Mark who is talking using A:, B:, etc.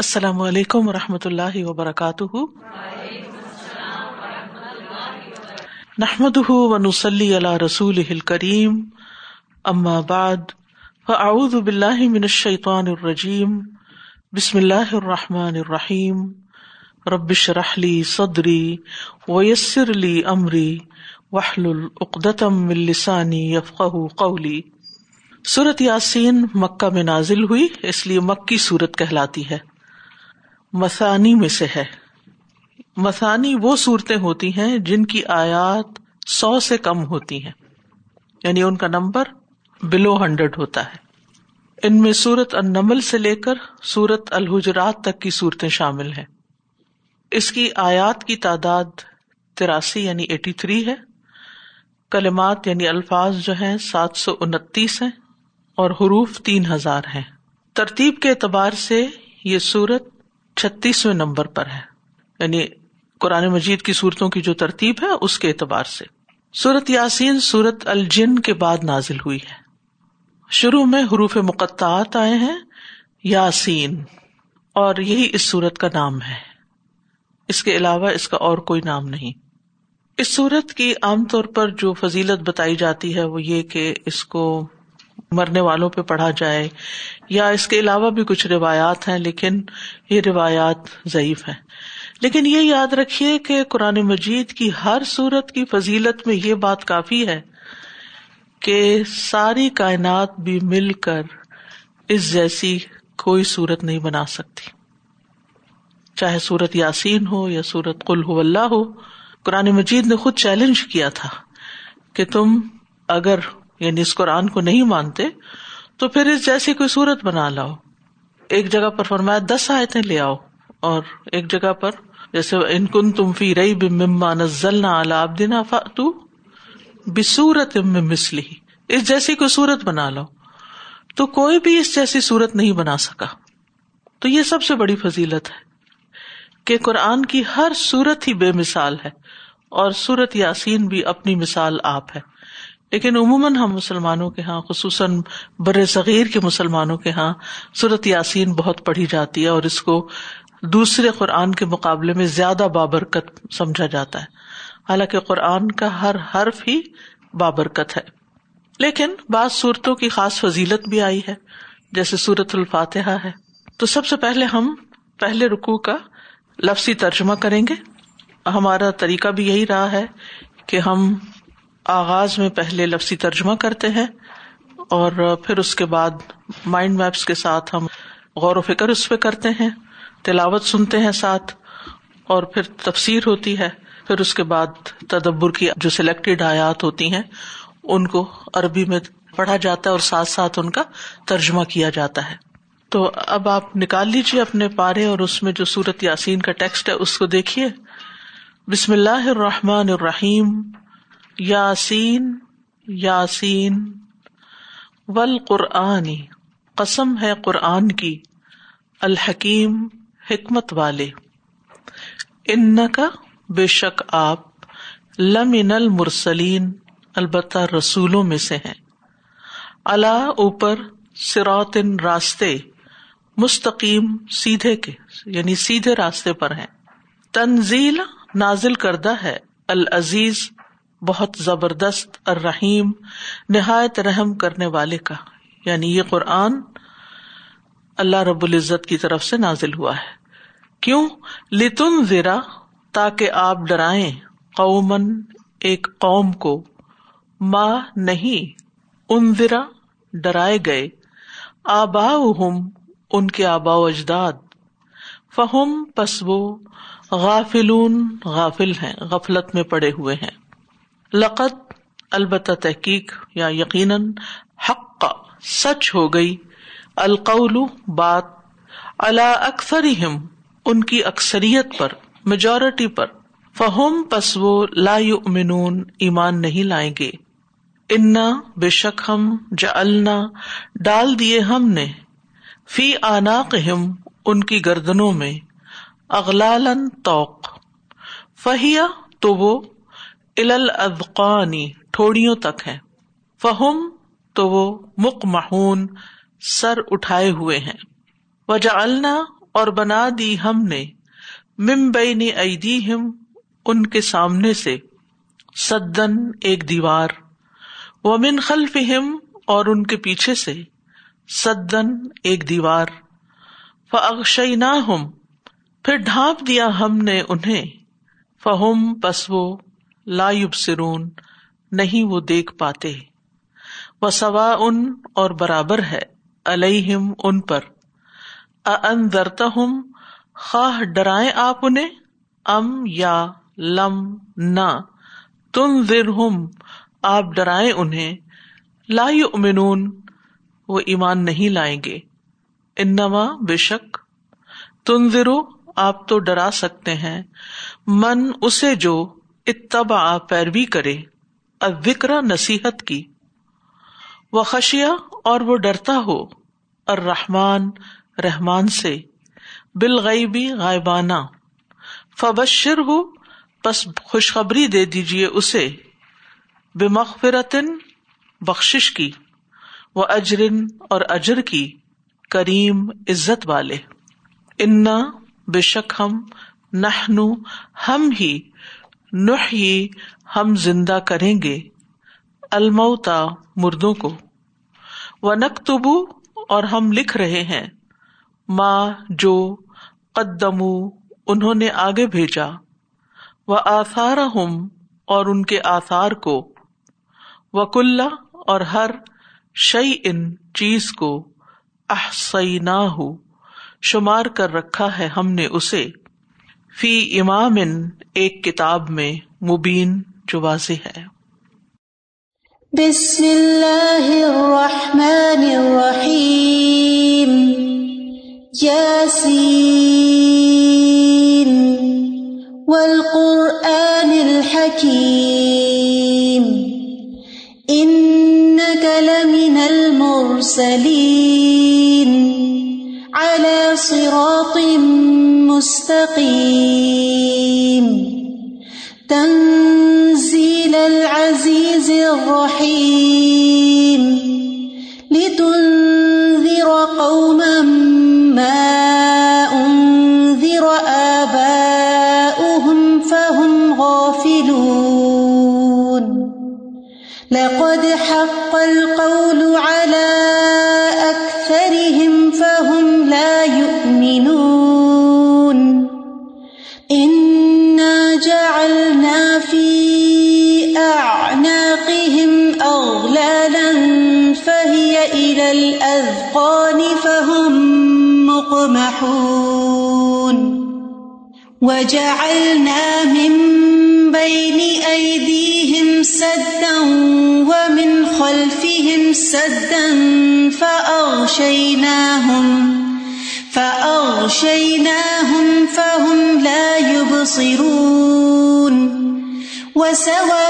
A: السلام علیکم و رحمۃ اللہ وبرکاتہ۔ نحمد ونسلی علی رسول کریم اما بعد، فاعوذ باللہ من الشیطان الرجیم۔ بسم اللہ الرحمٰن الرحیم۔ ربش رحلی صدری ویسر لی امری۔ وحل العقدم السانی یفق قولی۔ صورت یاسین مکہ میں نازل ہوئی، اس لیے مکی صورت کہلاتی ہے۔ مسانی میں سے ہے۔ مسانی وہ صورتیں ہوتی ہیں جن کی آیات سو سے کم ہوتی ہیں۔ یعنی ان کا نمبر بلو ہنڈریڈ ہوتا ہے۔ ان میں سورت النمل سے لے کر سورت الحجرات تک کی صورتیں شامل ہیں۔ اس کی آیات کی تعداد تراسی یعنی ایٹی تھری ہے۔ کلمات یعنی الفاظ جو ہیں سات سو انتیس ہیں اور حروف تین ہزار ہیں۔ ترتیب کے اعتبار سے یہ سورت چھتیسویں نمبر پر ہے۔ یعنی قرآن مجید کی صورتوں کی جو ترتیب ہے، اس کے اعتبار سے۔ سورت یاسین، سورت الجن کے بعد نازل ہوئی ہے۔ شروع میں حروف مقطعات آئے ہیں، یاسین، اور یہی اس سورت کا نام ہے۔ اس کے علاوہ اس کا اور کوئی نام نہیں۔ اس سورت کی عام طور پر جو فضیلت بتائی جاتی ہے، وہ یہ کہ اس کو مرنے والوں پہ پڑھا جائے یا اس کے علاوہ بھی کچھ روایات ہیں، لیکن یہ روایات ضعیف ہیں۔ لیکن یہ یاد رکھیے کہ قرآن مجید کی ہر صورت کی فضیلت میں یہ بات کافی ہے کہ ساری کائنات بھی مل کر اس جیسی کوئی صورت نہیں بنا سکتی۔ چاہے سورت یاسین ہو یا سورت کل ہو اللہ ہو، قرآن مجید نے خود چیلنج کیا تھا کہ تم اگر یعنی اس قرآن کو نہیں مانتے، تو پھر اس جیسی کوئی صورت بنا لاؤ۔ ایک جگہ پر فرمایا، دس آیتیں لے آؤ۔ اور ایک جگہ پر جیسے، ان کن تم فی رئی بما نزل نہ فاتو مسلی اس جیسی کوئی صورت بنا لو تو کوئی بھی اس جیسی صورت نہیں بنا سکا۔ تو یہ سب سے بڑی فضیلت ہے کہ قرآن کی ہر صورت ہی بے مثال ہے اور سورت یاسین بھی اپنی مثال آپ ہے۔ لیکن عموماً ہم مسلمانوں کے یہاں خصوصاً بر صغیر کے مسلمانوں کے یہاں سورت یاسین بہت پڑھی جاتی ہے اور اس کو دوسرے قرآن کے مقابلے میں زیادہ بابرکت سمجھا جاتا ہے۔ حالانکہ قرآن کا ہر حرف ہی بابرکت ہے۔ لیکن بعض صورتوں کی خاص فضیلت بھی آئی ہے، جیسے سورت الفاتحہ ہے۔ تو سب سے پہلے ہم پہلے رکو کا لفظی ترجمہ کریں گے۔ ہمارا طریقہ بھی یہی رہا ہے کہ ہم آغاز میں پہلے لفظی ترجمہ کرتے ہیں اور پھر اس کے بعد مائنڈ میپس کے ساتھ ہم غور و فکر اس پہ کرتے ہیں، تلاوت سنتے ہیں ساتھ اور پھر تفسیر ہوتی ہے۔ پھر اس کے بعد تدبر کی جو سلیکٹڈ آیات ہوتی ہیں، ان کو عربی میں پڑھا جاتا ہے اور ساتھ ساتھ ان کا ترجمہ کیا جاتا ہے۔ تو اب آپ نکال لیجیے اپنے پارے اور اس میں جو سورت یاسین کا ٹیکسٹ ہے، اس کو دیکھیے۔ بسم اللہ الرحمن الرحیم۔ یاسین یاسین ول قرآنی قسم ہے قرآن کی، الحکیم، حکمت والے۔ ان کا بے شک آپ لمن المرسلین، البتہ رسولوں میں سے ہیں۔ اللہ اوپر سراطن راستے، مستقیم، سیدھے کے یعنی سیدھے راستے پر ہیں۔ تنزیل نازل کردہ ہے، العزیز بہت زبردست الرحیم، نہایت رحم کرنے والے کا۔ یعنی یہ قرآن اللہ رب العزت کی طرف سے نازل ہوا ہے۔ کیوں؟ لتم ذرا تاکہ آپ ڈرائیں۔ قومن ایک قوم کو۔ ماں نہیں ان ذرا ڈرائے گئے۔ آبا ان کے آبا و اجداد۔ فہم پسو غافلون، غافل ہیں، غفلت میں پڑے ہوئے ہیں۔ لقت البتہ تحقیق یا یقیناً حق سچ ہو گئی۔ القول بات اللہ اکثر ان کی اکثریت پر میجورٹی پر۔ فہم پسو لا یؤمنون، ایمان نہیں لائیں گے۔ انا، بے شک ہم جا ڈال دیے ہم نے۔ فی آنا ان کی گردنوں میں۔ اغلالن توق۔ فہیا، تو وہ الاذقانی ٹھوڑیوں تک ہے فہم تو وہ مک محون سر اٹھائے ہوئے ہیں۔ وجا اور بنا دی ہم نے ممبئی ایدی ہم ان کے سامنے سے سدن ایک دیوار۔ وہ من خلف ہم اور ان کے پیچھے سے سدن ایک دیوار۔ فغشئی نہ ہم پھر ڈھانپ دیا ہم نے انہیں۔ فہم پسو لایوب سرون نہیں وہ دیکھ پاتے۔ وہ سوا ان اور برابر ہے الم ان پر۔ ان درتا ہوں خواہ ڈرائیں آپ انہیں؟ ام یا لم نہ تم ذر ہم آپ ڈرائیں انہیں۔ لا یؤمنون، وہ ایمان نہیں لائیں گے۔ انما بے شک تم آپ تو ڈرا سکتے ہیں۔ من اسے جو اتبا پیروی کرے ذکر نصیحت کی۔ وہ خشیا اور وہ ڈرتا ہو الرحمان رحمان سے بالغیبی غائبانہ۔ فبشر ہو بس خوشخبری دے دیجیے اسے بے مغفرتن بخش کی، وہ اجرن اور اجر کی کریم عزت والے۔ انا بے شک ہم نہ ہم ہی نح ہم زندہ کریں گے المتا مردوں کو۔ وہ نقتبو اور ہم لکھ رہے ہیں۔ ماں جو قدم انہوں نے آگے بھیجا۔ وہ آثار ہم اور ان کے آثار کو۔ وہ کلّا اور ہر شعی ان چیز کو احسینا ہو شمار کر رکھا ہے ہم نے اسے۔ فی امام ایک کتاب میں مبین جو واضح ہے۔
B: بسم اللہ الرحمن الرحیم۔ یاسین۔ والقرآن الحکیم۔ انك لمن المرسلین۔ على صراط مستقیم تنزيل العزيز الرحيم. وجعلنا من بين أيديهم سدا ومن خلفهم سدا فأغشيناهم فأغشيناهم فهم لا يبصرون وسواء